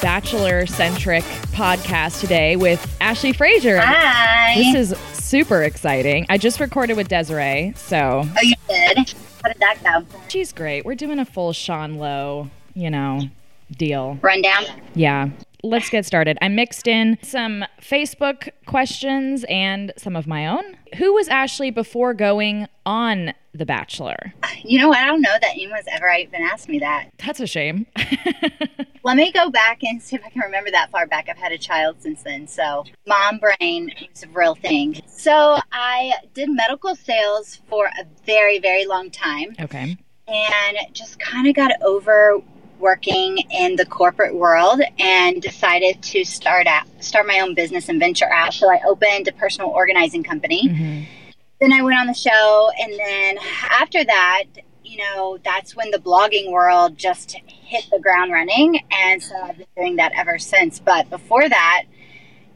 bachelor centric podcast today with Ashley Frazier. Hi. This is super exciting. I just recorded with Desiree, so Oh, you did? How did that go? she's great. We're doing a full Sean Lowe, you know, deal. Rundown? Yeah. Let's get started. I mixed in some Facebook questions and some of my own. Who was Ashley before going on The Bachelor? You know what? I don't know that anyone's ever even asked me that. That's a shame. Let me go back and see if I can remember that far back. I've had a child since then. So, mom brain is a real thing. So, I did medical sales for a very, very long time okay. and just kind of got over working in the corporate world and decided to start out start my own business and venture out. So i opened a personal organizing company. Hmm then I went on the show, and then after that, you know, that's when the blogging world just hit the ground running, and so I've been doing that ever since. But before that,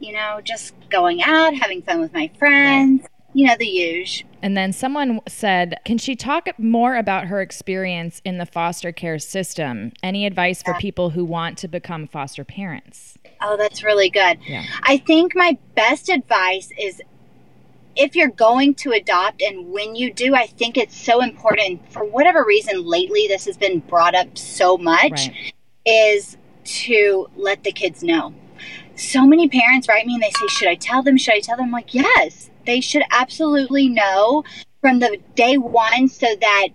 you know, just going out, having fun with my friends, you know, the usual. And then someone said, Can she talk more about her experience in the foster care system? Any advice for people who want to become foster parents? Oh, that's really good. Yeah. I think my best advice is if you're going to adopt and when you do, I think it's so important. For whatever reason, lately this has been brought up so much. Right. is to let the kids know. So many parents write me and they say, Should I tell them? Should I tell them? I'm like, Yes, they should absolutely know from the day one so that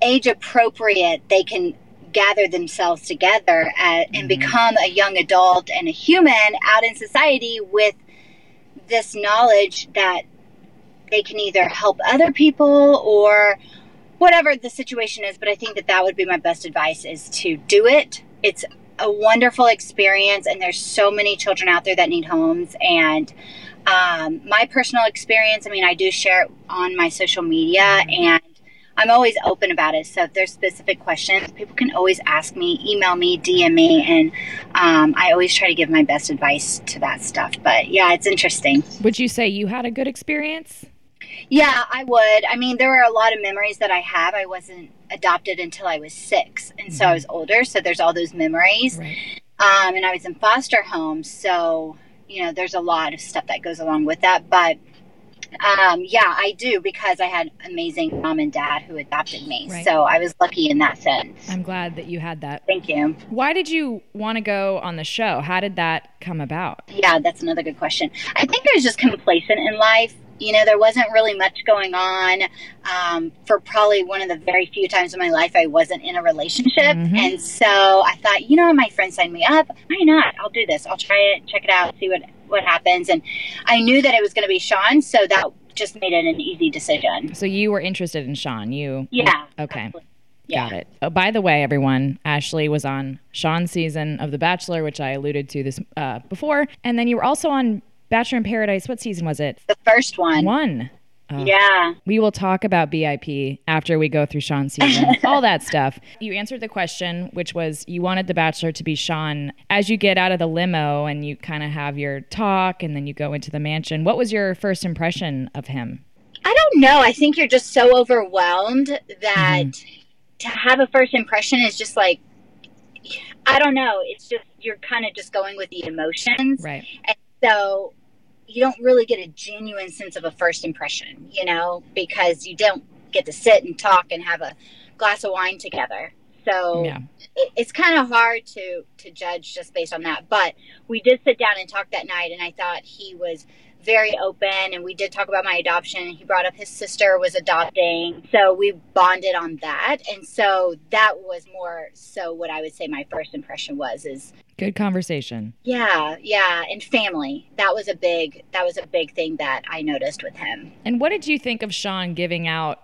age appropriate they can gather themselves together uh, and become a young adult and a human out in society with this knowledge that they can either help other people or whatever the situation is. But i think that that would be my best advice is to do it. It's a wonderful experience and there's so many children out there that need homes and um, my personal experience i mean i do share it on my social media and i'm always open about it so if there's specific questions people can always ask me email me dm me and um, i always try to give my best advice to that stuff but yeah it's interesting Would you say you had a good experience? yeah, I would. I mean, there were a lot of memories that I have. I wasn't adopted until I was six, and so I was older. So there's all those memories. Right. Um, and I was in foster homes, so you know, there's a lot of stuff that goes along with that. But um, yeah, I do because I had amazing mom and dad who adopted me. Right. So I was lucky in that sense. I'm glad that you had that. Thank you. Why did you want to go on the show? How did that come about? Yeah, that's another good question. I think I was just complacent in life. You know, there wasn't really much going on. Um, for probably one of the very few times in my life, I wasn't in a relationship. Mhm. And so I thought, you know, my friend signed me up. Why not? I'll do this. I'll try it, check it out, see what, what happens. And I knew that it was going to be Sean. So that just made it an easy decision. So you were interested in Sean. You Yeah. Okay. absolutely. Yeah. Got it. Oh, by the way, everyone, Ashley was on Sean's season of The Bachelor, which I alluded to this uh, before, and then you were also on Bachelor in Paradise. What season was it? The first one. One. Oh. Yeah. We will talk about BIP after we go through Sean's season, all that stuff. You answered the question, which was you wanted The Bachelor to be Sean. As you get out of the limo and you kind of have your talk and then you go into the mansion, what was your first impression of him? I don't know. I think you're just so overwhelmed that mm-hmm. to have a first impression is just like, I don't know. It's just, you're kind of just going with the emotions. Right. So you don't really get a genuine sense of a first impression, you know, because you don't get to sit and talk and have a glass of wine together. So Yeah. it, it's kind of hard to to judge just based on that. But we did sit down and talk that night, and I thought he was very open, and we did talk about my adoption. He brought up his sister was adopting, so we bonded on that, and so that was more so what I would say my first impression was is Good conversation. yeah, yeah, and family. That was a big that was a big thing that I noticed with him. And what did you think of Sean giving out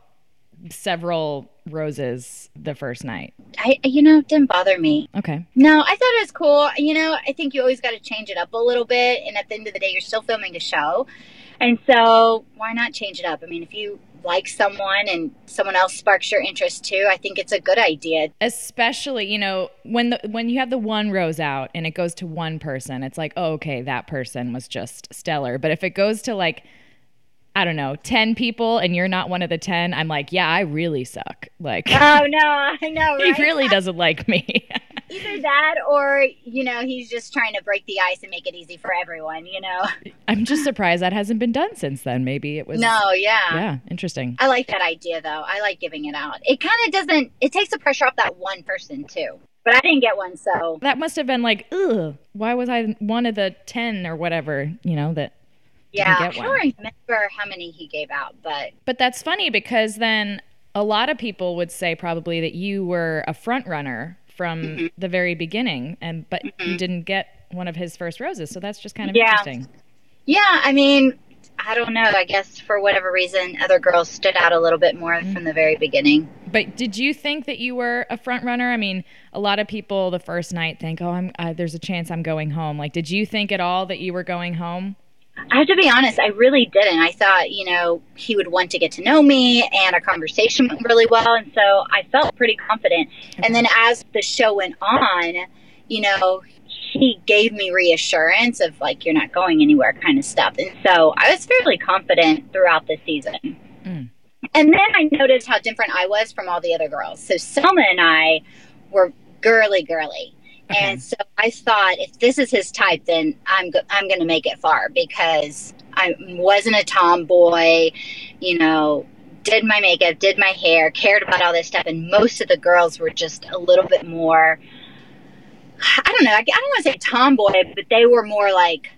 several roses the first night? I you know didn't bother me. Okay. No, I thought it was cool. You know, I think you always got to change it up a little bit. And at the end of the day, you're still filming a show. And so why not change it up? I mean, if you like someone and someone else sparks your interest too, I think it's a good idea. Especially, you know, when the when you have the one rose out and it goes to one person, it's like, oh, okay, that person was just stellar. But if it goes to like I don't know, 10 people and you're not one of the 10, I'm like, yeah, I really suck. Like, oh no, I know, right? He really doesn't like me. Either that or, you know, he's just trying to break the ice and make it easy for everyone, you know? I'm just surprised that hasn't been done since then. Maybe it was. No, yeah. Yeah, interesting. I like that idea though. I like giving it out. It kind of doesn't, it takes the pressure off that one person too. But I didn't get one, so. That must have been like, ugh, why was I one of the 10 or whatever, you know, that yeah, I don't remember how many he gave out, but but that's funny because then a lot of people would say probably that you were a front runner from mm-hmm. the very beginning, and but mm-hmm. you didn't get one of his first roses, so that's just kind of yeah. interesting. Yeah, I mean, I don't know. I guess for whatever reason, other girls stood out a little bit more mm-hmm. from the very beginning. But did you think that you were a front runner? I mean, a lot of people the first night think, "Oh, I'm uh, there's a chance I'm going home." Like, did you think at all that you were going home? I have to be honest, I really didn't. I thought, you know, he would want to get to know me and our conversation went really well. And so I felt pretty confident. And then as the show went on, you know, he gave me reassurance of like, you're not going anywhere kind of stuff. And so I was fairly confident throughout the season. Mm. And then I noticed how different I was from all the other girls. So Selma and I were girly, girly. And so I thought, if this is his type, then I'm go- I'm going to make it far because I wasn't a tomboy, you know. Did my makeup, did my hair, cared about all this stuff, and most of the girls were just a little bit more. I don't know. I, I don't want to say tomboy, but they were more like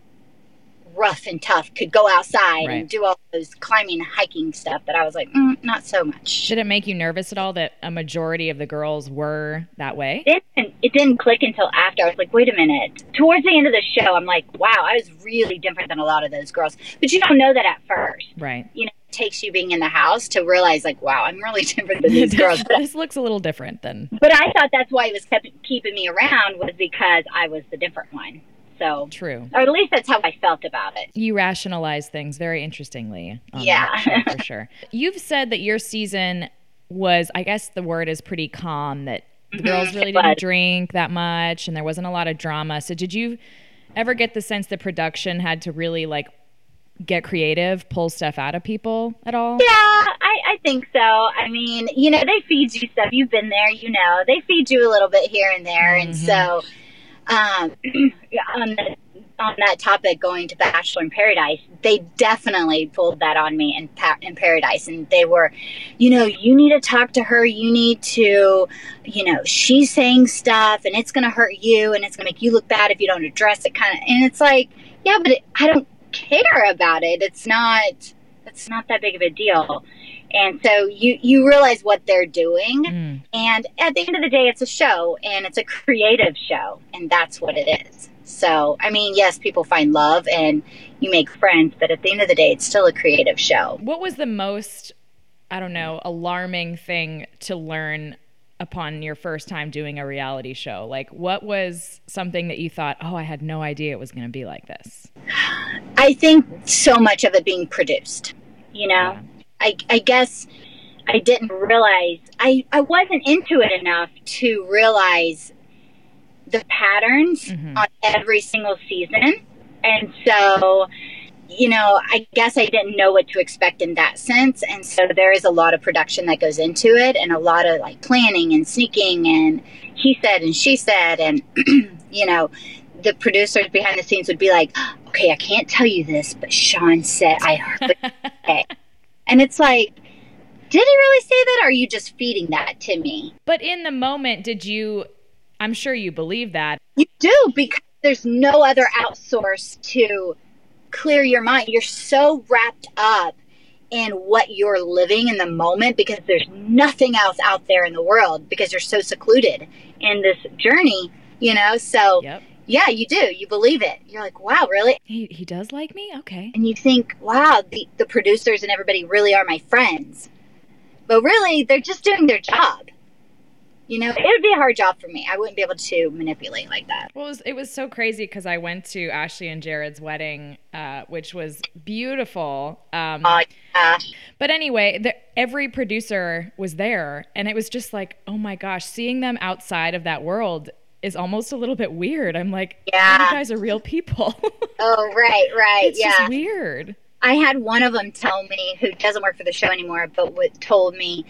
rough and tough could go outside right. and do all those climbing and hiking stuff that I was like, mm, not so much. Did it make you nervous at all that a majority of the girls were that way? It didn't, it didn't click until after. I was like, wait a minute. Towards the end of the show, I'm like, wow, I was really different than a lot of those girls. But you don't know that at first. Right. You know, it takes you being in the house to realize, like, wow, I'm really different than these girls. this looks a little different than. But I thought that's why he was kept keeping me around was because I was the different one. So true. Or at least that's how I felt about it. You rationalize things very interestingly. yeah, for sure. You've said that your season was, I guess the word is pretty calm. That the mm-hmm, girls really didn't drink that much, and there wasn't a lot of drama. So did you ever get the sense that production had to really like get creative, pull stuff out of people at all? Yeah, I, I think so. I mean, you know, they feed you stuff. You've been there, you know. They feed you a little bit here and there, mm-hmm. and so um, on, the, on that topic, going to Bachelor in Paradise, they definitely pulled that on me in, in Paradise. And they were, you know, you need to talk to her. You need to, you know, she's saying stuff and it's going to hurt you and it's going to make you look bad if you don't address it. Kind of, and it's like, yeah, but it, I don't care about it. It's not, it's not that big of a deal. And so you, you realize what they're doing. Mm. And at the end of the day, it's a show and it's a creative show. And that's what it is. So, I mean, yes, people find love and you make friends, but at the end of the day, it's still a creative show. What was the most, I don't know, alarming thing to learn upon your first time doing a reality show? Like, what was something that you thought, oh, I had no idea it was going to be like this? I think so much of it being produced, you know? Yeah. I, I guess I didn't realize I, I wasn't into it enough to realize the patterns mm-hmm. on every single season. And so, you know, I guess I didn't know what to expect in that sense. And so there is a lot of production that goes into it and a lot of like planning and sneaking and he said and she said and you know, the producers behind the scenes would be like, Okay, I can't tell you this, but Sean said I heard And it's like, did he really say that? Or are you just feeding that to me? But in the moment, did you? I'm sure you believe that. You do because there's no other outsource to clear your mind. You're so wrapped up in what you're living in the moment because there's nothing else out there in the world because you're so secluded in this journey, you know? So yep. Yeah, you do. You believe it. You're like, wow, really? He, he does like me? Okay. And you think, wow, the, the producers and everybody really are my friends. But really, they're just doing their job. You know, it would be a hard job for me. I wouldn't be able to manipulate like that. Well, it was, it was so crazy because I went to Ashley and Jared's wedding, uh, which was beautiful. Um, Uh, yeah. But anyway, the, every producer was there, and it was just like, oh my gosh, seeing them outside of that world is almost a little bit weird. I'm like, Yeah. you guys are real people. Oh, right, right. it's yeah. just weird. I had one of them tell me, who doesn't work for the show anymore, but what told me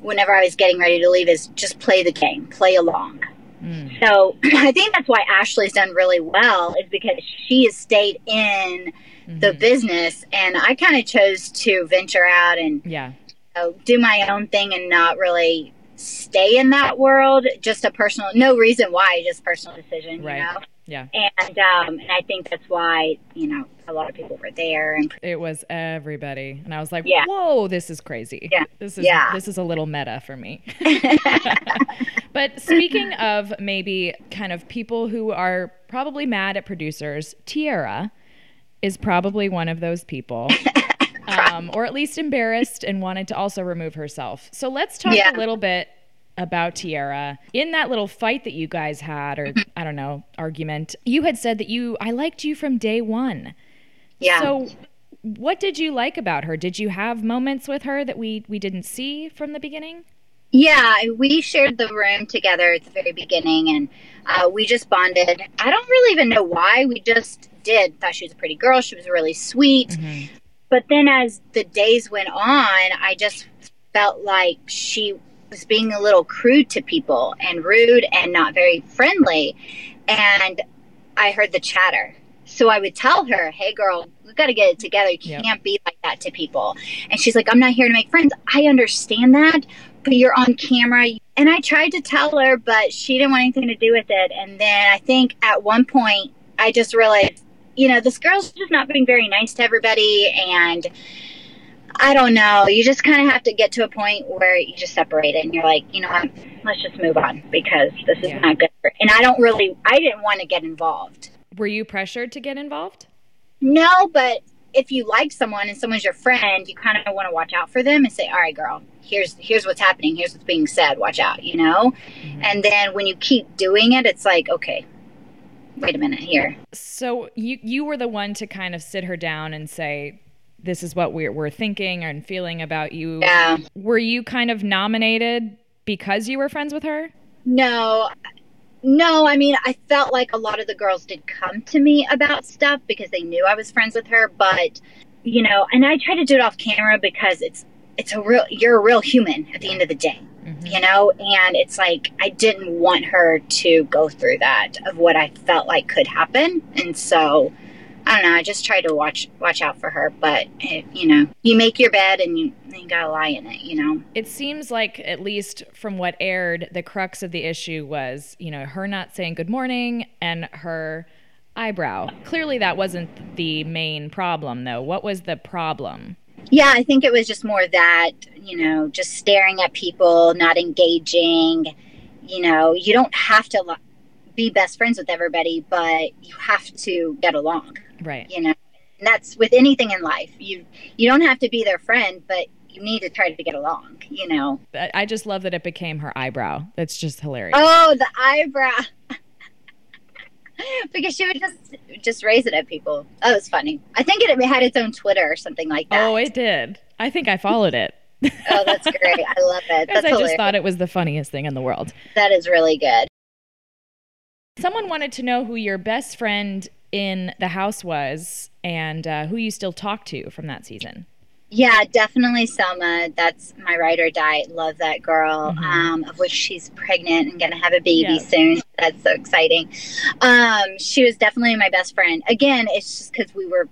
whenever I was getting ready to leave is just play the game, play along. Mm. So I think that's why Ashley's done really well is because she has stayed in the Mhm. business, and I kind of chose to venture out and Yeah. you know, do my own thing and not really stay in that world. Just a personal, no reason why, just personal decision, Right. you know. Yeah. And um, and I think that's why you know a lot of people were there and It was everybody. And I was like, Yeah. whoa, this is crazy. Yeah. This is Yeah. this is a little meta for me. but speaking of maybe kind of people who are probably mad at producers, Tierra is probably one of those people. Um, or at least embarrassed and wanted to also remove herself. So let's talk Yeah. a little bit about Tierra. In that little fight that you guys had, or I don't know, argument, you had said that you, I liked you from day one. yeah. So, what did you like about her? Did you have moments with her that we we didn't see from the beginning? Yeah, we shared the room together at the very beginning, and uh, we just bonded. I don't really even know why. We just did. Thought she was a pretty girl. She was really sweet. But then, as the days went on, I just felt like she was being a little crude to people and rude and not very friendly. And I heard the chatter. So I would tell her, hey, girl, we've got to get it together. You Yep. can't be like that to people. And she's like, I'm not here to make friends. I understand that, but you're on camera. And I tried to tell her, but she didn't want anything to do with it. And then I think at one point, I just realized, you know, this girl's just not being very nice to everybody. And I don't know. You just kind of have to get to a point where you just separate it and you're like, you know what, let's just move on because this is Yeah. not good. For, and I don't really, I didn't want to get involved. Were you pressured to get involved? No, but if you like someone and someone's your friend, you kind of want to watch out for them and say, "All right, girl, here's here's what's happening. Here's what's being said. Watch out," you know. Mm-hmm. And then when you keep doing it, it's like, okay, wait a minute here. So you you were the one to kind of sit her down and say, "This is what we're we're thinking and feeling about you." Yeah. Were you kind of nominated because you were friends with her? No, no. I mean, I felt like a lot of the girls did come to me about stuff because they knew I was friends with her. But you know, and I try to do it off camera because it's it's a real. You're a real human at the end of the day. Mm-hmm. you know and it's like i didn't want her to go through that of what i felt like could happen and so i don't know i just tried to watch watch out for her but it, you know you make your bed and you, you gotta lie in it you know It seems like, at least from what aired, the crux of the issue was, you know, her not saying good morning and her eyebrow. Clearly, that wasn't the main problem, though. What was the problem? Yeah i think it was just more that you know just staring at people not engaging you know you don't have to lo- be best friends with everybody but you have to get along Right. you know and that's with anything in life you you don't have to be their friend but you need to try to get along you know I I just love that it became her eyebrow. That's just hilarious. oh the eyebrow because she would just just raise it at people that was funny i think it had its own twitter or something like that Oh, it did. I think I followed it. oh that's great i love it Because that's I just thought it was the funniest thing in the world. that is really good Someone wanted to know who your best friend in the house was and uh, who you still talk to from that season. Yeah, definitely Selma. That's my ride or die. Love that girl. Mhm. Um, of which she's pregnant and gonna have a baby Yeah. soon. That's so exciting. Um, she was definitely my best friend. Again, it's just because we were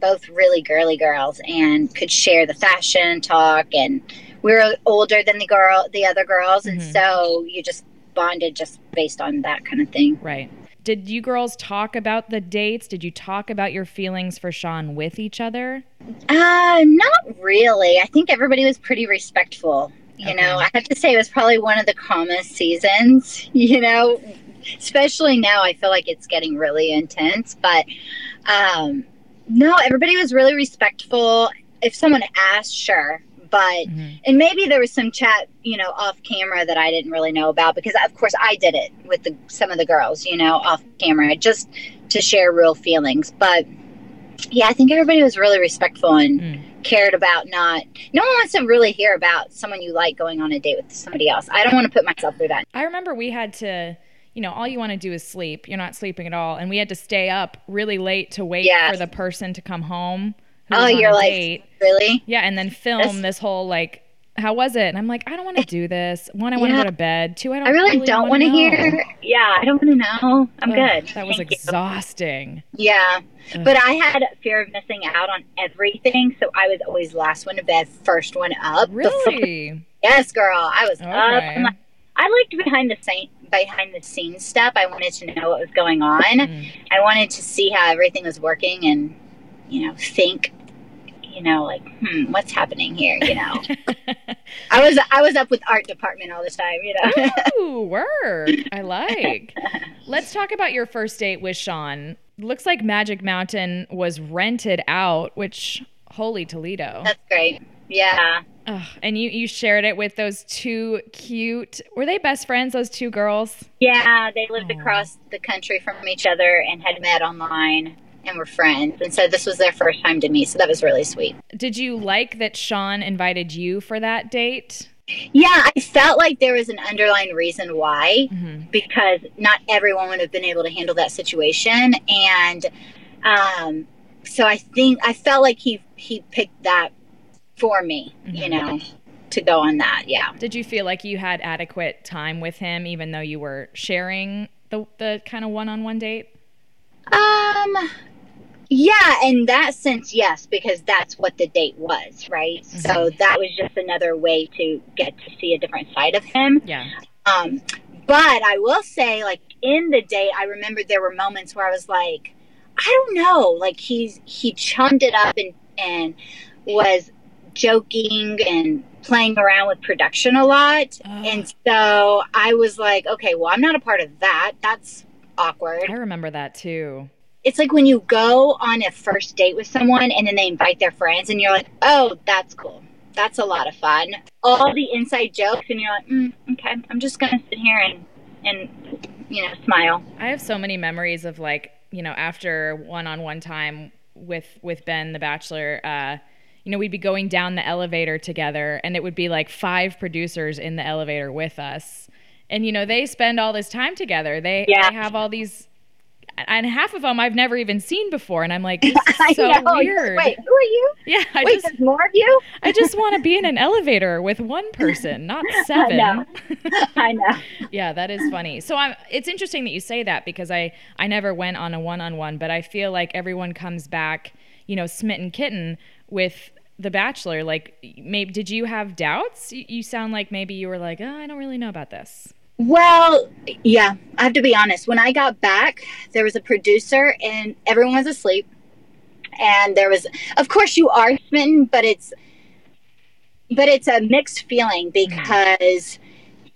both really girly girls and could share the fashion talk, and we were older than the girl, the other girls, and Mhm. so you just bonded just based on that kind of thing. Right. Did you girls talk about the dates? Did you talk about your feelings for Sean with each other? Uh, not really. I think everybody was pretty respectful. You Okay. know, I have to say it was probably one of the calmest seasons, you know, especially now I feel like it's getting really intense, but um no, everybody was really respectful. If someone asked, sure, but and maybe there was some chat, you know, off camera that I didn't really know about because of course I did it with the, some of the girls, you know, off camera just to share real feelings. But yeah, I think everybody was really respectful and Mm. cared about not. No one wants to really hear about someone you like going on a date with somebody else. I don't want to put myself through that. I remember we had to, you know, all you want to do is sleep. You're not sleeping at all. And we had to stay up really late to wait Yes. for the person to come home. Oh, you're like, date. really? Yeah, and then film That's- this whole like, how was it? And I'm like, I don't want to do this. One, I want to go to bed. Two, I don't. I really, don't want wanna hear. Yeah, I don't want to know. I'm Ugh, good. That was Thank you. exhausting. Yeah. But I had fear of missing out on everything, so I was always last one to bed, first one up. Really? yes, girl. I was up. Okay. I'm like- I liked behind the scene behind the scenes stuff. I wanted to know what was going on. Mm. I wanted to see how everything was working and you know, think you know, like, hmm, what's happening here, you know. I was I was up with art department all the time, you know. Ooh, word. I like. Let's talk about your first date with Sean. Looks like Magic Mountain was rented out, which holy Toledo. That's great. Yeah. Ugh, and you you shared it with those two cute. Were they best friends? Those two girls. Yeah, they lived Aw. across the country from each other and had met online and were friends. And so this was their first time to meet, so that was really sweet. Did you like that Sean invited you for that date? Yeah, I felt like there was an underlying reason why Mhm. because not everyone would have been able to handle that situation and um so I think I felt like he he picked that for me, you Mhm. know, to go on that. Yeah. Did you feel like you had adequate time with him, even though you were sharing the the kind of one on one date? Um yeah, in that sense, yes, because that's what the date was, right? So that was just another way to get to see a different side of him. Yeah. Um, but I will say, like in the date, I remember there were moments where I was like, I don't know, like he's he chummed it up and and was joking and playing around with production a lot, Oh. and so I was like, okay, well, I'm not a part of that. That's awkward. I remember that too. It's like when you go on a first date with someone and then they invite their friends, and you're like, oh, that's cool. That's a lot of fun. All the inside jokes, and you're like, mm, okay, I'm just gonna sit here and and you know smile. I have so many memories of like, you know, after one-on-one time with with Ben the Bachelor, uh, you know, we'd be going down the elevator together and it would be like five producers in the elevator with us. And you know, they spend all this time together. They, Yeah. they have all these and half of them I've never even seen before and I'm like, this is so know. weird. Wait, who are you? Yeah, I Wait, just there's more of you? I just want to be in an elevator with one person, not seven. I know. I know. yeah, that is funny. So I'm, it's interesting that you say that because I I never went on a one-on-one, but I feel like everyone comes back, you know, smitten kitten with The Bachelor. Like, maybe did you have doubts? You, you sound like maybe you were like, oh, I don't really know about this. Well, yeah, I have to be honest. When I got back, there was a producer and everyone was asleep. And there was, of course, you are smitten, but it's, but it's a mixed feeling mm-hmm. because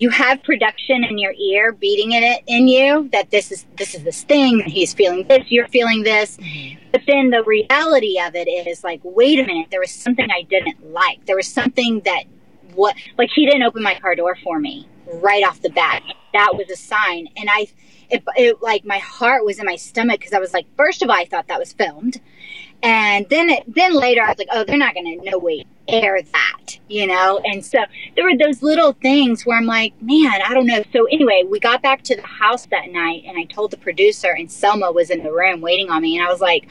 you have production in your ear beating in it in you that this is this is this thing. He's feeling this. You're feeling this. Mm-hmm. But then the reality of it is like, wait a minute. There was something I didn't like. There was something that what like he didn't open my car door for me right off the bat. That was a sign, and I, it, it like my heart was in my stomach because I was like, first of all, I thought that was filmed, and then it, then later I was like, oh, they're not gonna no way air that, you know. And so there were those little things where I'm like, man, I don't know. So anyway, we got back to the house that night, and I told the producer, and Selma was in the room waiting on me, and I was like,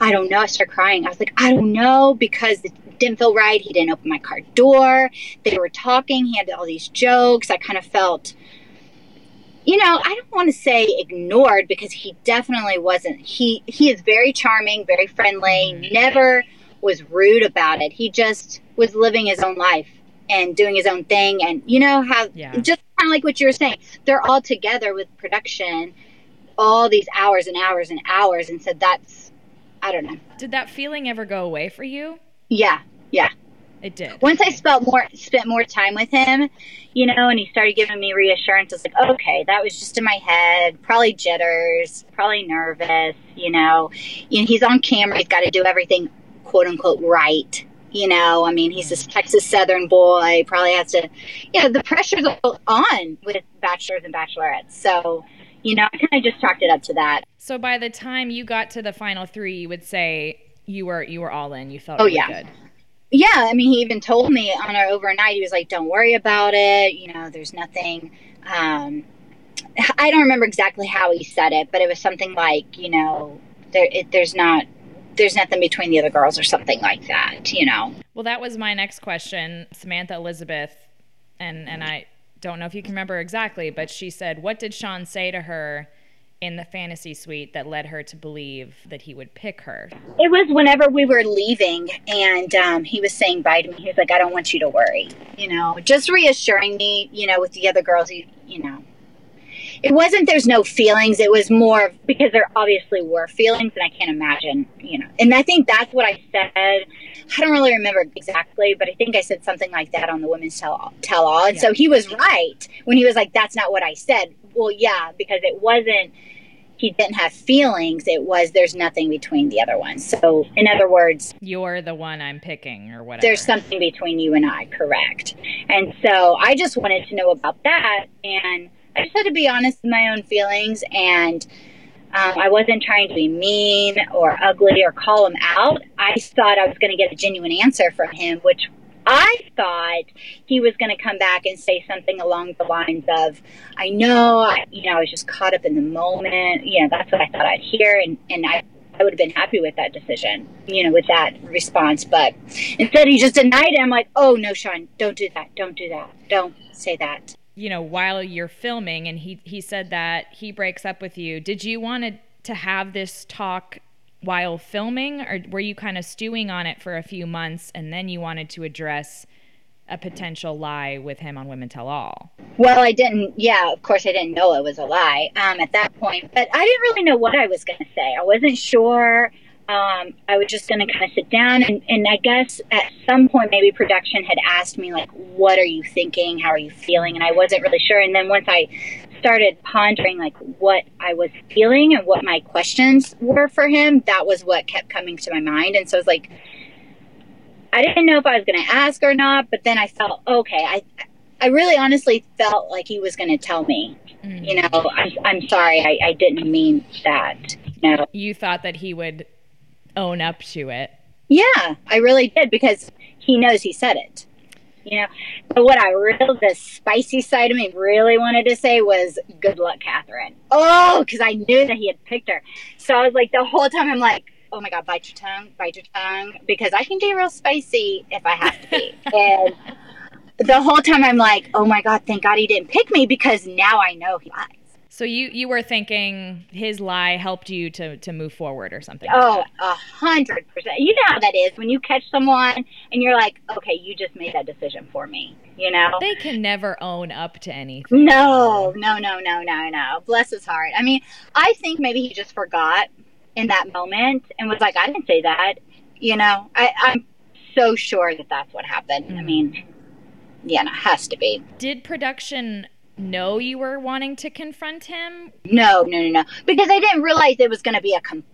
I don't know. I started crying. I was like, I don't know because didn't feel right. He didn't open my car door. They were talking. He had all these jokes. I kind of felt, you know, I don't want to say ignored because he definitely wasn't. He he is very charming, very friendly. Mm-hmm. Never was rude about it. He just was living his own life and doing his own thing. And you know how Yeah. just kind of like what you were saying. They're all together with production, all these hours and hours and hours. And so that's, I don't know. Did that feeling ever go away for you? Yeah, yeah. It did. Once I spent more spent more time with him, you know, and he started giving me reassurance, I was like, okay, that was just in my head, probably jitters, probably nervous, you know. You know, he's on camera, he's got to do everything quote unquote right, You know, I mean, he's this mm. Texas Southern boy, probably has to, you know, the pressure's on with bachelors and bachelorettes. So, you know, I kind of just chalked it up to that. So by the time you got to the final three, you would say you were you were all in. You felt Oh, really yeah. good. Yeah, I mean, he even told me on our overnight, he was like, don't worry about it. You know, there's nothing. Um, I don't remember exactly how he said it, but it was something like, you know, there, it, there's not, there's nothing between the other girls or something like that, you know. Well, that was my next question, Samantha Elizabeth, and and I don't know if you can remember exactly, but she said, "What did Sean say to her in the fantasy suite that led her to believe that he would pick her?" It was whenever we were leaving, and um, he was saying bye to me. He was like, "I don't want you to worry," you know, just reassuring me, you know, with the other girls, you, you know. It wasn't there's no feelings. It was more because there obviously were feelings, and I can't imagine, you know. And I think that's what I said. I don't really remember exactly, but I think I said something like that on the women's tell tell all. And so he was right when he was like, "That's not what I said." Well, yeah, because it wasn't he didn't have feelings. It was there's nothing between the other ones. So, in other words, You're the one I'm picking, or whatever. there's something between you and I, correct? And so I just wanted to know about that, and I just had to be honest with my own feelings, and um, I wasn't trying to be mean or ugly or call him out. I thought I was going to get a genuine answer from him, which I thought he was going to come back and say something along the lines of, "I know, I, you know, I was just caught up in the moment. You know, that's what I thought I'd hear, and and I." I would have been happy with that decision, you know, with that response. But instead, he just denied it. I'm like, oh, no, Sean, don't do that. Don't do that. Don't say that. you know, while you're filming, and he he said that he breaks up with you. Did you want to to have this talk while filming, or were you kind of stewing on it for a few months, and then you wanted to address a potential lie with him on Women Tell All? Well, I didn't, yeah, of course, I didn't know it was a lie um, at that point, but I didn't really know what I was going to say. I wasn't sure. Um, I was just going to kind of sit down, and, and I guess at some point, maybe production had asked me, like, what are you thinking? How are you feeling? And I wasn't really sure. And then once I started pondering, like, what I was feeling and what my questions were for him, that was what kept coming to my mind. And so I was like, I didn't know if I was going to ask or not, but then I felt okay. I I really honestly felt like he was going to tell me, mm. you know, I'm, I'm sorry, I, I didn't mean that. You know, You thought that he would own up to it. yeah, I really did because he knows he said it. You know, but what I really, the spicy side of me really wanted to say was, good luck, Catherine. Oh, because I knew that he had picked her. So I was like, the whole time I'm like, oh my God, bite your tongue, bite your tongue, because I can be real spicy if I have to be. and the whole time I'm like, oh my God, thank God he didn't pick me because now I know he lies. So you you were thinking his lie helped you to to move forward or something. Oh, a hundred percent. You know how that is when you catch someone and you're like, okay, you just made that decision for me. You know? they can never own up to anything. No, no, no, no, no, no. Bless his heart. I mean, I think maybe he just forgot in that moment and was like, I didn't say that. You know, I, I'm so sure that that's what happened. I mm-hmm. mean, yeah, it has to be. Did production know you were wanting to confront him? No, no, no, no. Because I didn't realize it was going to be a com-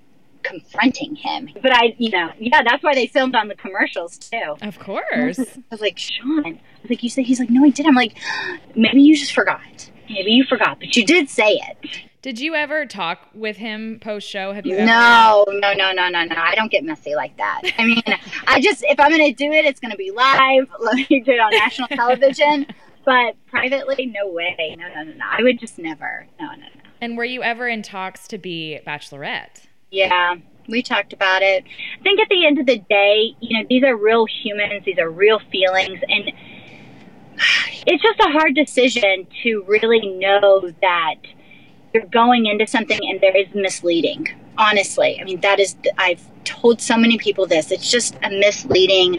confronting him. But I, you know, yeah, that's why they filmed on the commercials too. Of course. I was like, Sean, I was like, you said, he's like, no, I didn't. I'm like, maybe you just forgot. Maybe you forgot, but you did say it. Did you ever talk with him post show? Have you ever? No, no, no, no, no, no. I don't get messy like that. I mean, I just, if I'm going to do it, it's going to be live. Let me do it on national television. But privately, no way. No, no, no, no. I would just never. No, no, no. And were you ever in talks to be Bachelorette? Yeah, we talked about it. I think at the end of the day, you know, these are real humans, these are real feelings, and it's just a hard decision to really know that you're going into something and there is misleading. Honestly, I mean, that is, I've told so many people this, it's just a misleading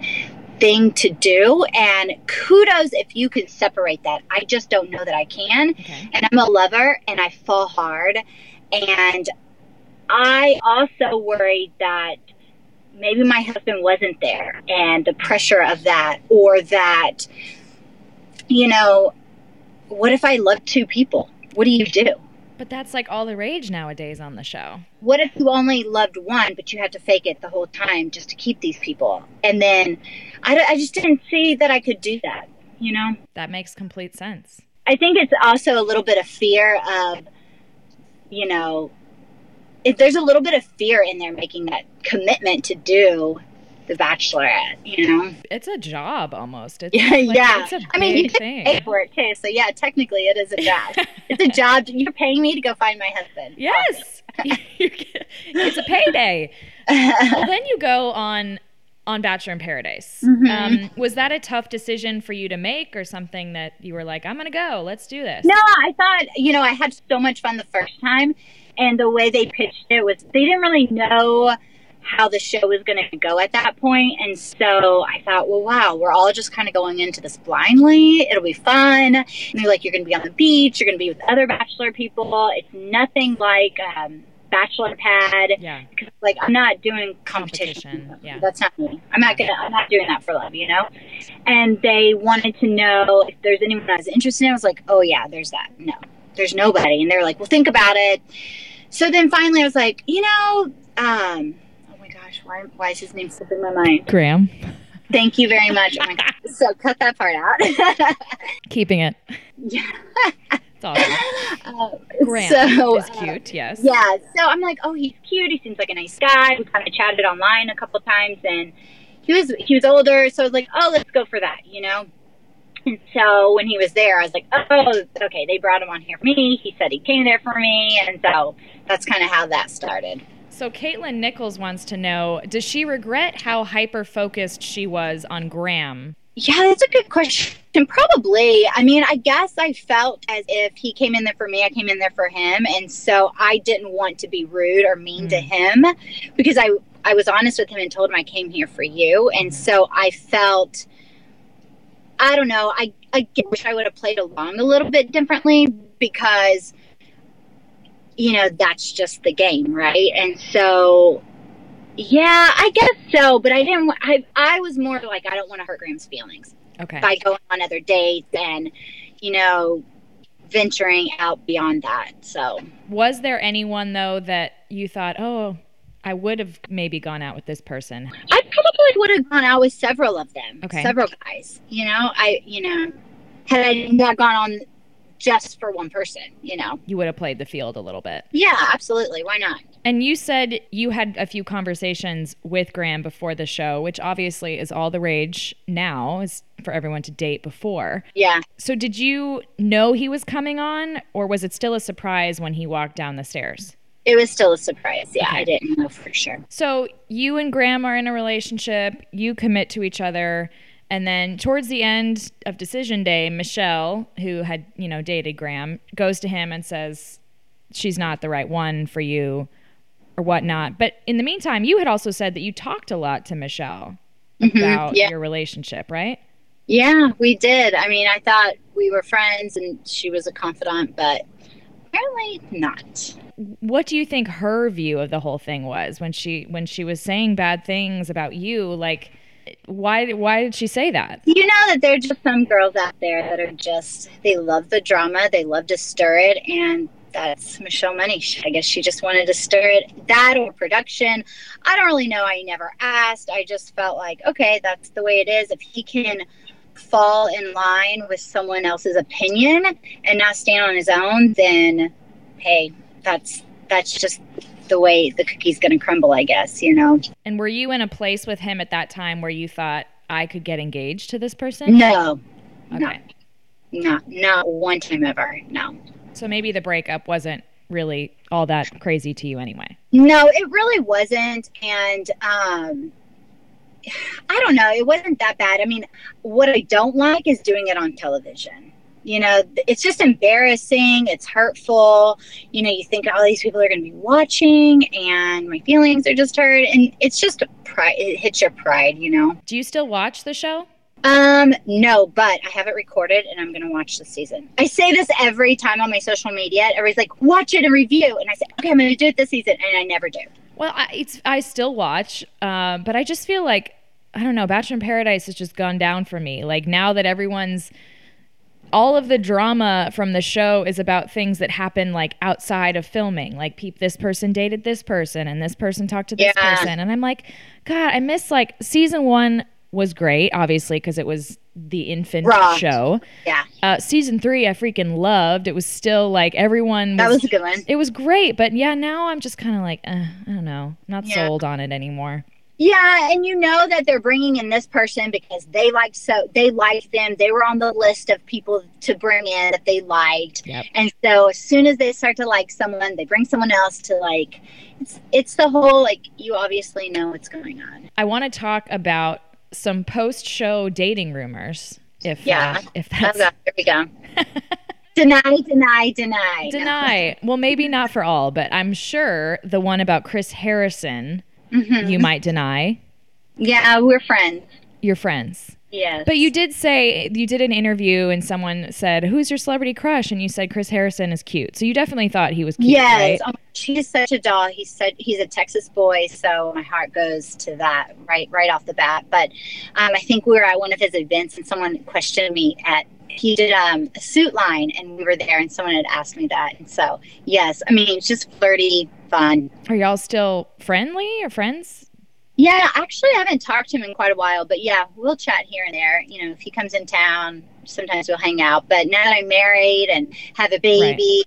thing to do. And kudos if you can separate that. I just don't know that I can. Okay. And I'm a lover and I fall hard. And I also worried that maybe my husband wasn't there and the pressure of that, or that, you know, what if I love two people? What do you do? But that's like all the rage nowadays on the show. What if you only loved one, but you had to fake it the whole time just to keep these people? And then I, I just didn't see that I could do that, you know? That makes complete sense. I think it's also a little bit of fear of, you know, if there's a little bit of fear in there making that commitment to do the Bachelorette, you know? It's a job almost. It's Yeah, like, yeah. It's a I mean, you thing. paid for it too. So yeah, technically it is a job. it's a job. You're paying me to go find my husband. Yes. It's a payday. well, then you go on on Bachelor in Paradise. Mm-hmm. Um, was that a tough decision for you to make, or something that you were like, "I'm gonna go, let's do this"? No, I thought, you know, I had so much fun the first time. And the way they pitched it was they didn't really know how the show was going to go at that point. And so I thought, well, wow, we're all just kind of going into this blindly. It'll be fun. And they're like, you're going to be on the beach. You're going to be with other Bachelor people. It's nothing like um, Bachelor Pad. Yeah. Because, like, I'm not doing competition. Competition, yeah. That's not me. I'm not gonna. I'm not doing that for love, you know. And they wanted to know if there's anyone I was interested in. I was like, oh yeah, there's that. No, there's nobody. And they were like, well, think about it. So then finally, I was like, you know, um, oh my gosh, why, why is his name slipping my mind? Graham, Thank you very much. Oh my God. So cut that part out. keeping it. yeah. Awesome. Uh, Graham so, is uh, cute. yes. Yeah, so I'm like, oh, he's cute. He seems like a nice guy. We kind of chatted online a couple times, and he was he was older, so I was like, oh, let's go for that, you know. And so when he was there, I was like, oh, okay, they brought him on here for me. He said he came there for me, and so that's kind of how that started. So Caitlin Nichols wants to know: Does she regret how hyper focused she was on Graham? Yeah, that's a good question. Probably. I mean, I guess I felt as if he came in there for me, I came in there for him, and so I didn't want to be rude or mean to mm. him because I I was honest with him and told him I came here for you, and mm. so I felt I don't know, I I wish I would have played along a little bit differently because you know, that's just the game, right? And so yeah, I guess so, but I didn't. I I was more like I don't want to hurt Graham's feelings Okay. by going on other dates and you know venturing out beyond that. So Was there anyone though that you thought, oh, I would have maybe gone out with this person? I probably would have gone out with several of them, Okay. several guys. You know, I you know had I not gone on just for one person. You know, You would have played the field a little bit. yeah, absolutely. Why not? And you said you had a few conversations with Graham before the show, which obviously is all the rage now, is for everyone to date before. Yeah. So did you know he was coming on, or was it still a surprise when he walked down the stairs? It was still a surprise. Yeah, Okay. I didn't know for sure. So you and Graham are in a relationship, you commit to each other, and then towards the end of decision day, Michelle, who had, you know, dated Graham, goes to him and says she's not the right one for you or whatnot. But in the meantime, you had also said that you talked a lot to Michelle mm-hmm. about yeah. your relationship, right? Yeah, we did. I mean, I thought we were friends and she was a confidant, but apparently not. What do you think her view of the whole thing was when she when she was saying bad things about you? Like why why did she say that? You know that there are just some girls out there that are just they love the drama, they love to stir it, and that's Michelle Money. I guess she just wanted to stir it. That or production. I don't really know. I never asked. I just felt like, okay, that's the way it is. If he can fall in line with someone else's opinion and not stand on his own, then hey, that's that's just the way the cookie's gonna crumble, I guess, you know. And were you in a place with him at that time where you thought I could get engaged to this person? No. No. Okay. Not not one time ever. No. So maybe the breakup wasn't really all that crazy to you anyway. No, it really wasn't. And um, I don't know. It wasn't that bad. I mean, what I don't like is doing it on television. You know, it's just embarrassing. It's hurtful. You know, you think all these people are going to be watching, and my feelings are just hurt. And it's just pride. It hits your pride, you know. Do you still watch the show? Um, no, but I have it recorded and I'm to watch the season. I say this every time on my social media. Everybody's like, watch it and review. And I say, okay, I'm to do it this season. And I never do. Well, I, it's I still watch, uh, but I just feel like I don't know. Bachelor in Paradise has just gone down for me. Like now that everyone's all of the drama from the show is about things that happen like outside of filming. Like peep this person dated this person and this person talked to this Yeah. person. And I'm like, God, I miss like season one was great, obviously, because it was the infant Raw. show. Yeah, Uh, season three, I freaking loved. It was still like everyone that was a good one. it was great, but yeah, now I'm just kind of like, uh, I don't know, not Yeah. sold on it anymore. Yeah, and you know that they're bringing in this person because they like so they liked them. They were on the list of people to bring in that they liked. Yep. And so as soon as they start to like someone, they bring someone else to like. It's it's the whole like you obviously know what's going on. I want to talk about some post-show dating rumors. If Yeah. uh, if Oh, that's God, here we go. deny, deny, deny. deny, well, maybe not for all, but I'm sure the one about Chris Harrison Mhm. you might deny. Yeah, we're friends. Your friends. Yes. But you did say you did an interview and someone said, "Who's your celebrity crush?" and you said Chris Harrison is cute. So you definitely thought he was cute, Yes, right? oh, he's such a doll. He said he's a Texas boy, so my heart goes to that right right off the bat. But um, I think we were at one of his events, and someone questioned me at he did um, a suit line, and we were there, and someone had asked me that, and so yes, I mean it's just flirty, fun. Are y'all still friendly or friends? Yeah, actually, I haven't talked to him in quite a while, but yeah, we'll chat here and there. You know, if he comes in town, sometimes we'll hang out. But now that I'm married and have a baby,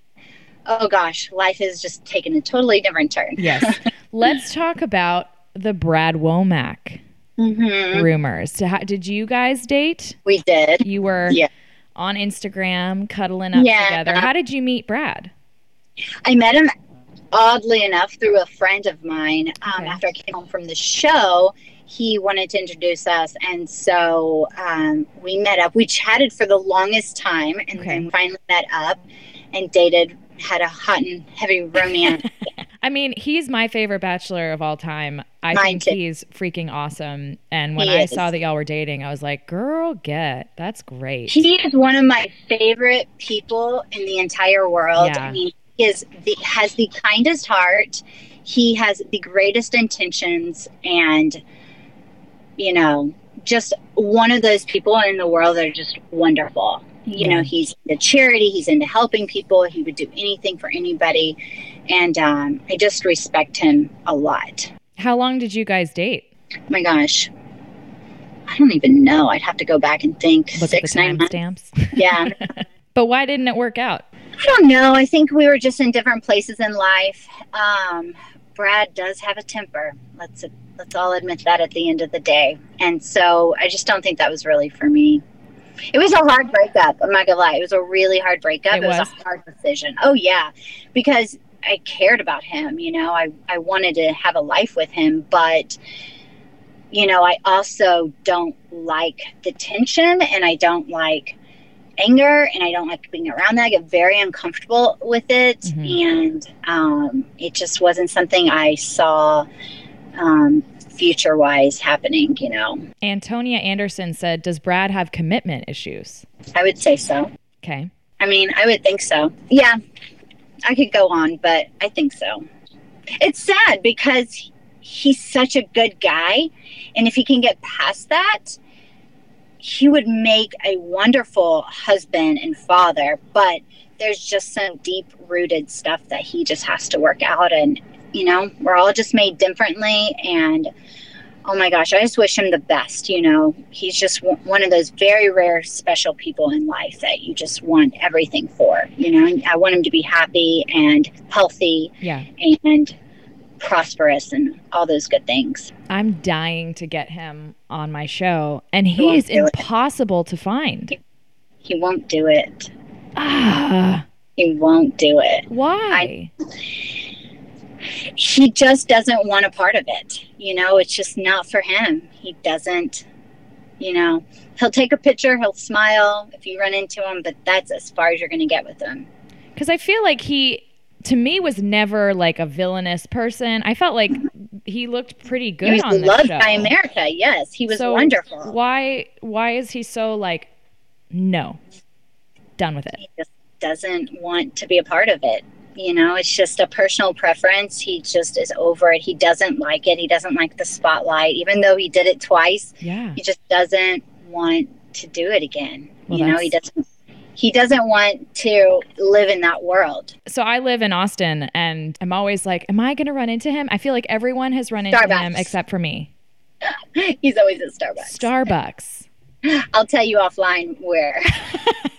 oh gosh, life has just taken a totally different turn. Yes. Let's talk about the Brad Womack hmm rumors. Did you guys date? We did. You were Yeah. on Instagram cuddling up Yeah. together. How did you meet Brad? I met him oddly enough through a friend of mine. Um, Okay. After I came home from the show, he wanted to introduce us, and so um, we met up. We chatted for the longest time, and Okay. then finally met up and dated. Had a hot and heavy romance. I mean, he's my favorite bachelor of all time. I Mine think too. he's freaking awesome. And when He I is. saw that y'all were dating, I was like, girl, get. That's great. he is one of my favorite people in the entire world. Yeah. I mean, is the, has the kindest heart. He has the greatest intentions, and you know, just one of those people in the world that are just wonderful. You Yeah. know, he's into charity. He's into helping people. He would do anything for anybody, and um, I just respect him a lot. How long did you guys date? Oh my gosh. I don't even know. I'd have to go back and think. Look Six, the nine months. timestamps. Yeah. but why didn't it work out? I don't know. I think we were just in different places in life. Um, Brad does have a temper. Let's let's all admit that at the end of the day. And so I just don't think that was really for me. It was a hard breakup. I'm not gonna lie. It was a really hard breakup. It It, was. was? a hard decision. Oh yeah, because I cared about him. You know, I I wanted to have a life with him, but you know, I also don't like the tension, and I don't like anger and I don't like being around that. I get very uncomfortable with it. Mhm. And um, it just wasn't something I saw um, future wise happening, you know. Antonia Anderson said, Does Brad have commitment issues? I would say so. Okay. I mean, I would think so. Yeah, I could go on, but I think so. It's sad because he's such a good guy. And if he can get past that, he would make a wonderful husband and father. But there's just some deep rooted stuff that he just has to work out. And, you know, we're all just made differently. And, oh my gosh, I just wish him the best. You know, he's just w- one of those very rare, special people in life that you just want everything for. You know, I want him to be happy and healthy Yeah. and prosperous and all those good things. I'm dying to get him on my show, and he is do it. impossible to find. He won't do it. Ah, He won't do it. why? He just doesn't want a part of it. You know, it's just not for him. He doesn't, you know, he'll take a picture, he'll smile if you run into him, but that's as far as you're going to get with him. Because I feel like he, to me, was never like a villainous person. I felt like he looked pretty good he was on the loved show. by America. Yes, he was So wonderful. Why? Why is he so like? No, done with it. he just doesn't want to be a part of it. You know, it's just a personal preference. He just is over it. He doesn't like it. He doesn't like the spotlight, even though he did it twice. Yeah. He just doesn't want to do it again. Well, you know, he doesn't. He doesn't want to live in that world. So I live in Austin and I'm always like, am I going to run into him? I feel like everyone has run into Starbucks. him except for me. He's always at Starbucks. Starbucks. I'll tell you offline where.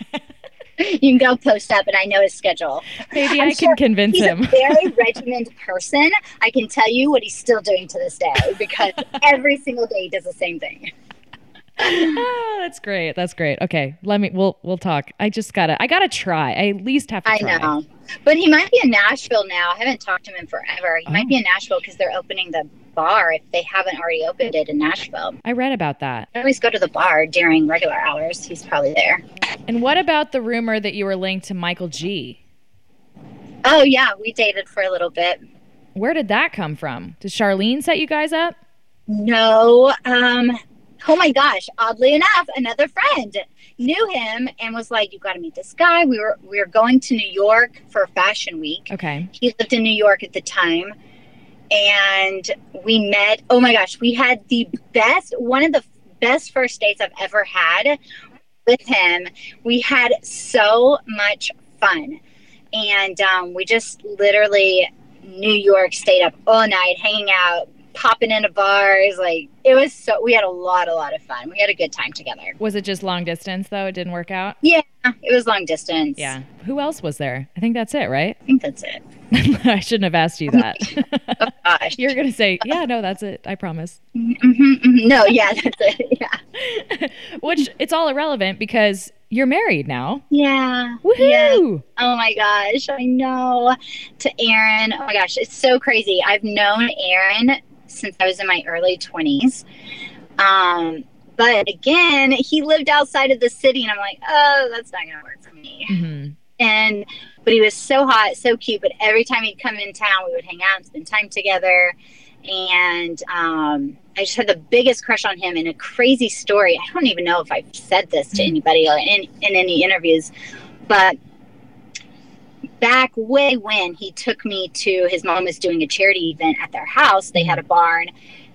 you can go post up, and I know his schedule. Maybe I'm I sure can convince he's him. a very regimented person. I can tell you what he's still doing to this day because every single day he does the same thing. Oh, that's great. That's great. Okay, let me. We'll we'll talk. I just gotta. I gotta try. I at least have to I try. know. But he might be in Nashville now. I haven't talked to him in forever. He Oh. might be in Nashville because they're opening the bar if they haven't already opened it in Nashville. I read about that. I always go to the bar during regular hours. He's probably there. And what about the rumor that you were linked to Michael G? Oh, yeah. We dated for a little bit. Where did that come from? Did Charlene set you guys up? No. Um, oh my gosh. Oddly enough, another friend knew him and was like, You gotta meet this guy. We were we were going to New York for Fashion Week. Okay. He lived in New York at the time. And we met. Oh my gosh, we had the best one of the best first dates I've ever had with him. We had so much fun. And um, we just literally New York stayed up all night, hanging out, popping into bars. Like it was so we had a lot, a lot of fun. We had a good time together. Was it just long distance though? It didn't work out. Yeah, it was long distance. Yeah. Who else was there? I think that's it, right? I think that's it. I shouldn't have asked you that. Gosh. You're gonna say, yeah, no, that's it. I promise. hmm No, yeah, that's it. Yeah. Which it's all irrelevant because you're married now. Yeah. Woohoo! Yeah. Oh my gosh, I know. To Aaron. Oh my gosh, it's so crazy. I've known Aaron since I was in my early 20s. Um, but again, he lived outside of the city, and I'm like, oh, that's not going to work for me. Mhm. And, but he was so hot, so cute. But every time he'd come in town, we would hang out and spend time together. And um, I just had the biggest crush on him. And a crazy story. I don't even know if I've said this to anybody or in, in any interviews, but back way when he took me to his mom was doing a charity event at their house. They had a barn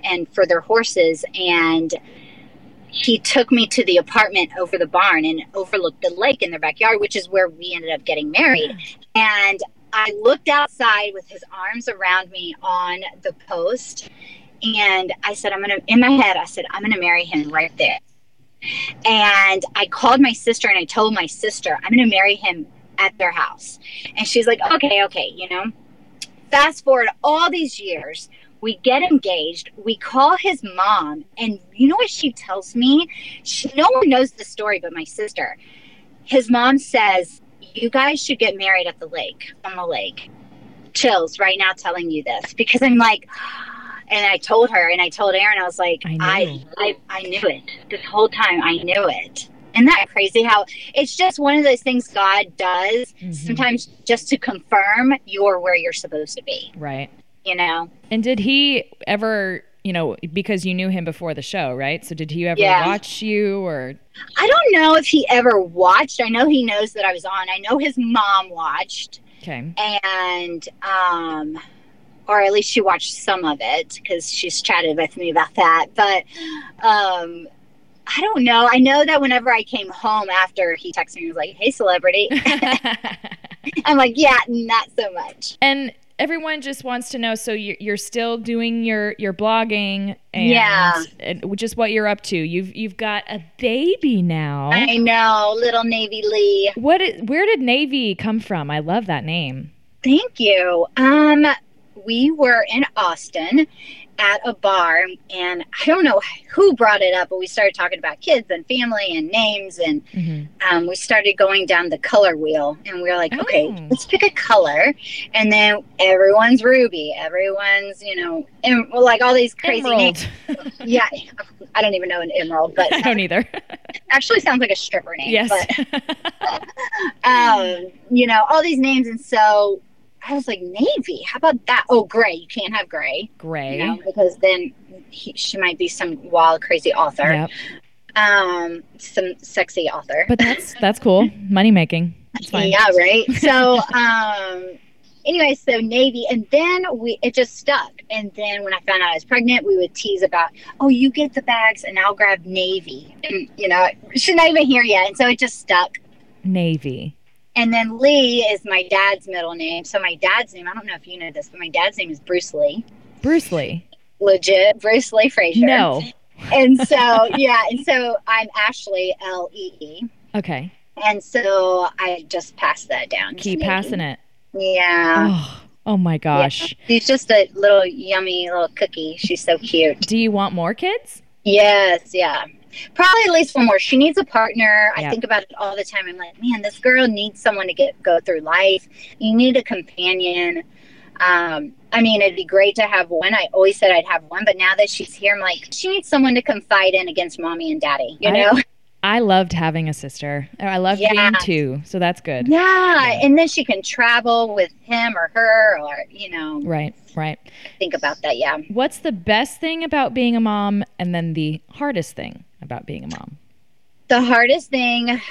and for their horses and he took me to the apartment over the barn and overlooked the lake in their backyard, which is where we ended up getting married. And I looked outside with his arms around me on the post and I said, I'm gonna in my head, I said, I'm gonna marry him right there. And I called my sister and I told my sister, I'm to marry him at their house. And she's like, okay, okay, you know. Fast forward all these years, we get engaged, we call his mom, and you know what she tells me? She, no one knows the story but my sister. His mom says, You guys should get married at the lake, on the lake. Chills right now telling you this because I'm like, and I told her and I told Aaron, I was like, I I. I, I knew it this whole time. I knew it. Isn't that crazy how it's just one of those things God does Mhm. sometimes just to confirm you're where you're supposed to be, Right. you know? And did he ever, you know, because you knew him before the show, right? So did he ever Yeah. watch you or I don't know if he ever watched. I know he knows that I was on. I know his mom watched okay. and um or at least she watched some of it because she's chatted with me about that. But um I don't know. I know that whenever I came home after he texted me, he was like, "Hey, celebrity." I'm like, "Yeah, not so much." and everyone just wants to know so you're, you're still doing your your blogging and, Yeah. and is what you're up to you've you've got a baby now I know, little Navy Lee. what is, where did navy come from i love that name Thank you. Um, we were in Austin at a bar, and I don't know who brought it up, but we started talking about kids and family and names, and Mhm. um, we started going down the color wheel, and we were like, okay, Oh. let's pick a color, and then everyone's ruby, everyone's, you know, em- well, like all these crazy names. Yeah, I don't even know an emerald, but i don't either actually sounds like a stripper name. yes But um, you know, all these names. And so I was like, Navy, how about that? Oh, gray. You can't have gray, gray you know, because then he, she might be some wild, crazy author, yep. um, some sexy author. but that's that's cool money making Yeah, right. So, um, anyway, so Navy, and then we it just stuck. And then when I found out I was pregnant, we would tease about, oh, you get the bags, and I'll grab Navy. And you know, she's not even here yet, and so it just stuck. Navy. And then Lee is my dad's middle name. So my dad's name, I don't know if you know this, but my dad's name is Bruce Lee. Bruce Lee. Legit, Bruce Lee Frazier. No. And so, yeah, and so I'm Ashley L E E. Okay. And so I just passed that down. Keep passing it. Yeah. Oh, oh my gosh. She's just a little yummy little cookie. She's so cute. Do you want more kids? Yes, yeah. Probably at least one more. She needs a partner. I think about it all the time. I'm like, man, this girl needs someone to get go through life. You need a companion. Um, I mean, it'd be great to have one. I always said I'd have one, but now that she's here, I'm like, she needs someone to confide in against mommy and daddy. You I- know? I loved having a sister. I loved being Yeah. two, so that's good. Yeah, and then she can travel with him or her, or you know, Right, right. think about that. Yeah. What's the best thing about being a mom and then the hardest thing about being a mom? The hardest thing,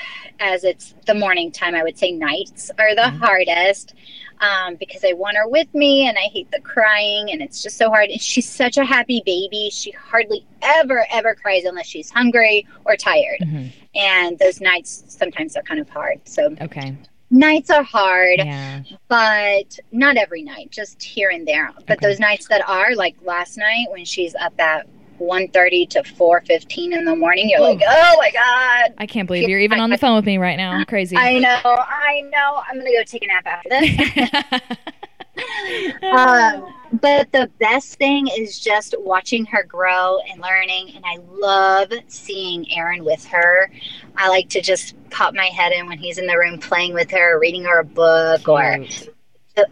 as it's the morning time, I would say nights are the hardest um, because I want her with me and I hate the crying and it's just so hard. And she's such a happy baby. She hardly ever, ever cries unless she's hungry or tired. Mhm. And those nights sometimes are kind of hard. So Okay. nights are hard, Yeah. but not every night, just here and there. But Okay. those nights that are, like last night when she's up at 1.30 to 4.15 in the morning, you're like, oh my God. I can't believe you're even on the phone with me right now. Crazy. I know, I know. I'm gonna go take a nap after this. um, but the best thing is just watching her grow and learning, and I love seeing Aaron with her. I like to just pop my head in when he's in the room playing with her, reading her a book, or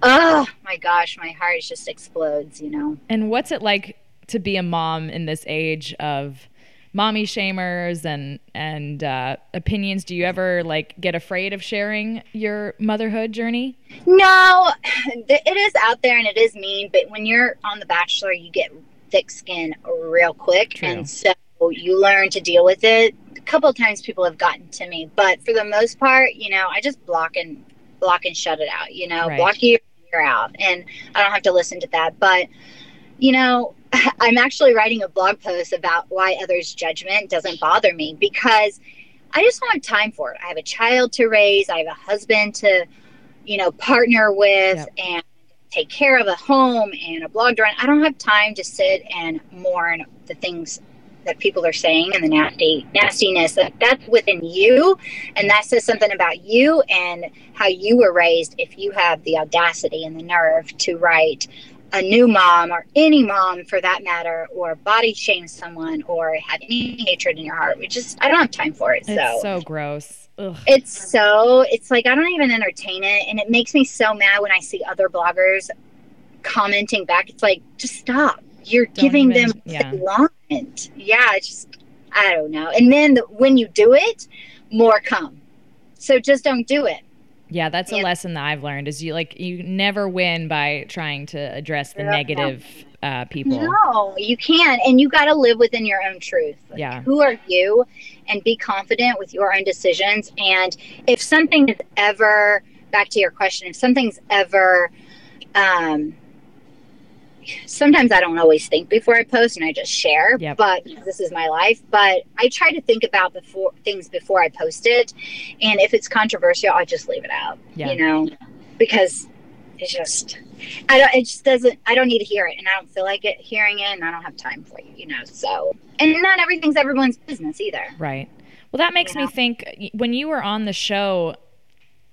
oh my gosh, my heart just explodes. You know. And what's it like to be a mom in this age of mommy shamers and and uh, opinions? Do you ever like get afraid of sharing your motherhood journey? No, it is out there and it is mean, but when you're on The Bachelor, you get thick skin real quick. True. And so you learn to deal with it. A couple of times people have gotten to me, but for the most part, you know, I just block and block and shut it out, you know, Right. block you, you're out. And I don't have to listen to that. But, you know, I'm actually writing a blog post about why others' judgment doesn't bother me because I just don't have time for it. I have a child to raise, I have a husband to, you know, partner with Yep. and take care of a home and a blog to run. I don't have time to sit and mourn the things that people are saying and the nasty nastiness that that's within you and that says something about you and how you were raised if you have the audacity and the nerve to write a new mom or any mom for that matter or body shame someone or have any hatred in your heart we just i don't have time for it It's so gross. Ugh. it's so it's like I don't even entertain it and it makes me so mad when I see other bloggers commenting back. It's like just stop. You're Don't giving even- them yeah. want. Yeah, it's just I don't know. And then the, when you do it, more come. So just don't do it. Yeah, that's a lesson that I've learned. Is you like you never win by trying to address the Yeah. negative uh, people. No, you can't. And you got to live within your own truth. Like, Yeah. Who are you? And be confident with your own decisions. And if something is ever, back to your question, if something's ever, um, sometimes I don't always think before I post and I just share, Yep. but this is my life. But I try to think about before things before I post it. And if it's controversial, I just leave it out, Yeah. you know, because it's just, I don't, it just doesn't, I don't need to hear it and I don't feel like it hearing it and I don't have time for you, you know, so, and not everything's everyone's business either. Right. Well, that makes You me know? think when you were on the show,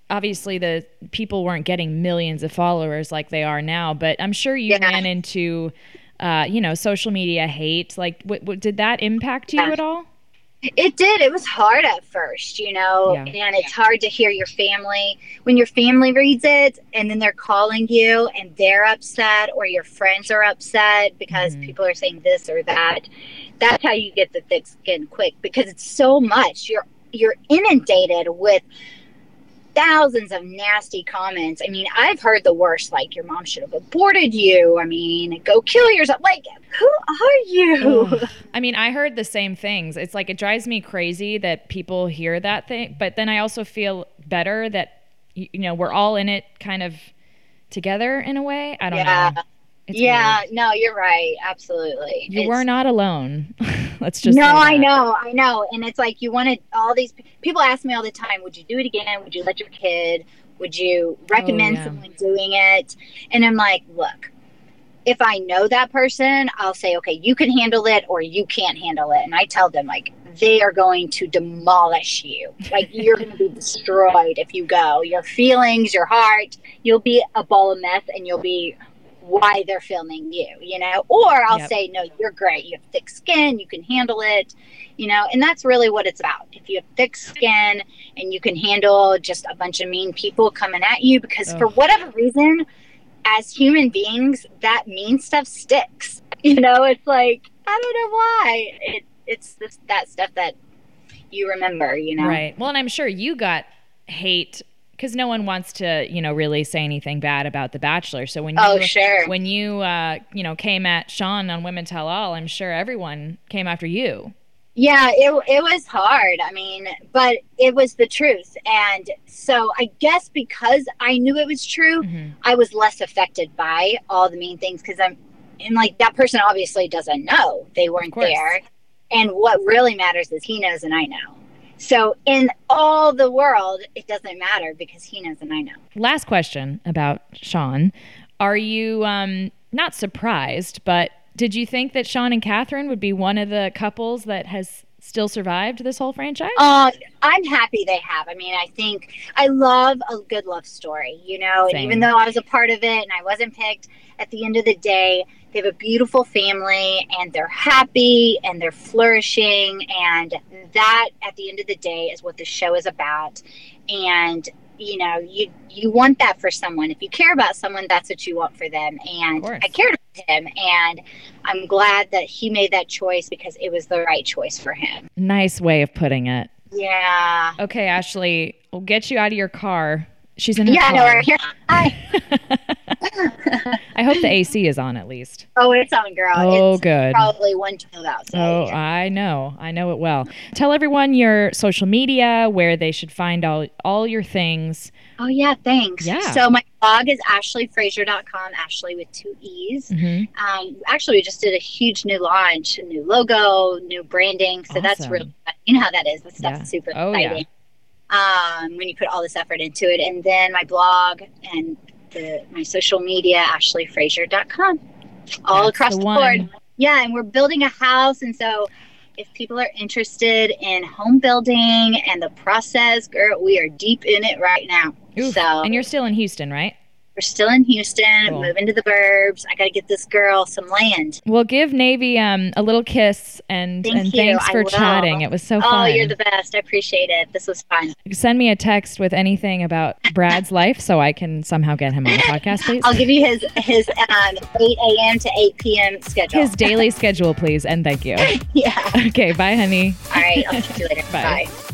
obviously the people weren't getting millions of followers like they are now, but I'm sure you Yeah. ran into, uh, you know, social media hate. Like, what, what did that impact you Yeah. at all? It did. It was hard at first, you know, Yeah. and it's hard to hear your family when your family reads it and then they're calling you and they're upset or your friends are upset because Mhm. people are saying this or that. That's how you get the thick skin quick because it's so much. You're you're inundated with thousands of nasty comments. I mean, I've heard the worst like your mom should have aborted you. I mean, go kill yourself. Like, who are you? Ugh. I mean, I heard the same things. It's like it drives me crazy that people hear that thing, but then I also feel better that you know we're all in it kind of together in a way. I don't Yeah. know. It's yeah, weird. no, you're right. Absolutely. You It's- were not alone. Let's just no, I know, I know, and it's like you wanted all these people ask me all the time, would you do it again? Would you let your kid? Would you recommend oh, yeah. someone doing it? And I'm like, look, if I know that person, I'll say, okay, you can handle it or you can't handle it. And I tell them, like, they are going to demolish you. Like, you're going to be destroyed if you go. Your feelings, your heart, you'll be a ball of mess and you'll be why they're filming you, you know? Or I'll Yep. say, no, you're great. You have thick skin, you can handle it, you know? And that's really what it's about. If you have thick skin and you can handle just a bunch of mean people coming at you, because for whatever reason, as human beings, that mean stuff sticks. You know, it's like, I don't know why. It, it's this, that stuff that you remember, you know? Right. Well, and I'm sure you got hate because no one wants to, you know, really say anything bad about The Bachelor. So when you, Oh, sure. when you, uh, you know, came at Sean on Women Tell All, I'm sure everyone came after you. Yeah, it, it was hard. I mean, but it was the truth. And so I guess because I knew it was true, Mhm. I was less affected by all the mean things because I'm, and like that person obviously doesn't know they weren't there. And what really matters is he knows and I know. So in all the world, it doesn't matter because he knows and I know. Last question about Sean: Are you um, not surprised, but did you think that Sean and Catherine would be one of the couples that has still survived this whole franchise? Uh, I'm happy they have. I mean, I think I love a good love story, you know, Same. and even though I was a part of it and I wasn't picked, at the end of the day, they have a beautiful family and they're happy and they're flourishing. And that, at the end of the day, is what the show is about. And you know, you you want that for someone. If you care about someone, that's what you want for them. And. I cared about him, and I'm glad that he made that choice because it was the right choice for him. nice way of putting it. Yeah. Okay, Ashlee, we'll get you out of your car. She's in her Yeah, I know car. right here. Hi. I hope the AC is on at least. Oh, it's on, girl. Oh, it's good. Probably one twelve outside. Oh, I know. I know it well. Tell everyone your social media, where they should find all all your things. Oh, yeah. Thanks. Yeah. So my blog is ashleefrazier.com. Ashlee with two e's. hmm Um, actually, we just did a huge new launch, a new logo, new branding. So that's really. You know how that is. That stuff's Yeah. super Oh, yeah. exciting. Um, when you put all this effort into it, and then my blog and the my social media, ashleefrazier.com, all That's across the the, board. Yeah, and we're building a house, and so if people are interested in home building and the process, girl, we are deep in it right now. Oof. So And you're still in Houston, right? We're still in Houston, Cool. moving to the burbs. I got to get this girl some land. Well, give Navy um, a little kiss and Thank and thanks for chatting. It was so Oh, fun. Oh, you're the best. I appreciate it. This was fun. Send me a text with anything about Brad's life so I can somehow get him on the podcast, please. I'll give you his his um, 8 a.m. to 8 p.m. schedule. His daily schedule, please, and thank you. yeah. Okay, bye, honey. All right. I'll see you later. Bye. Bye.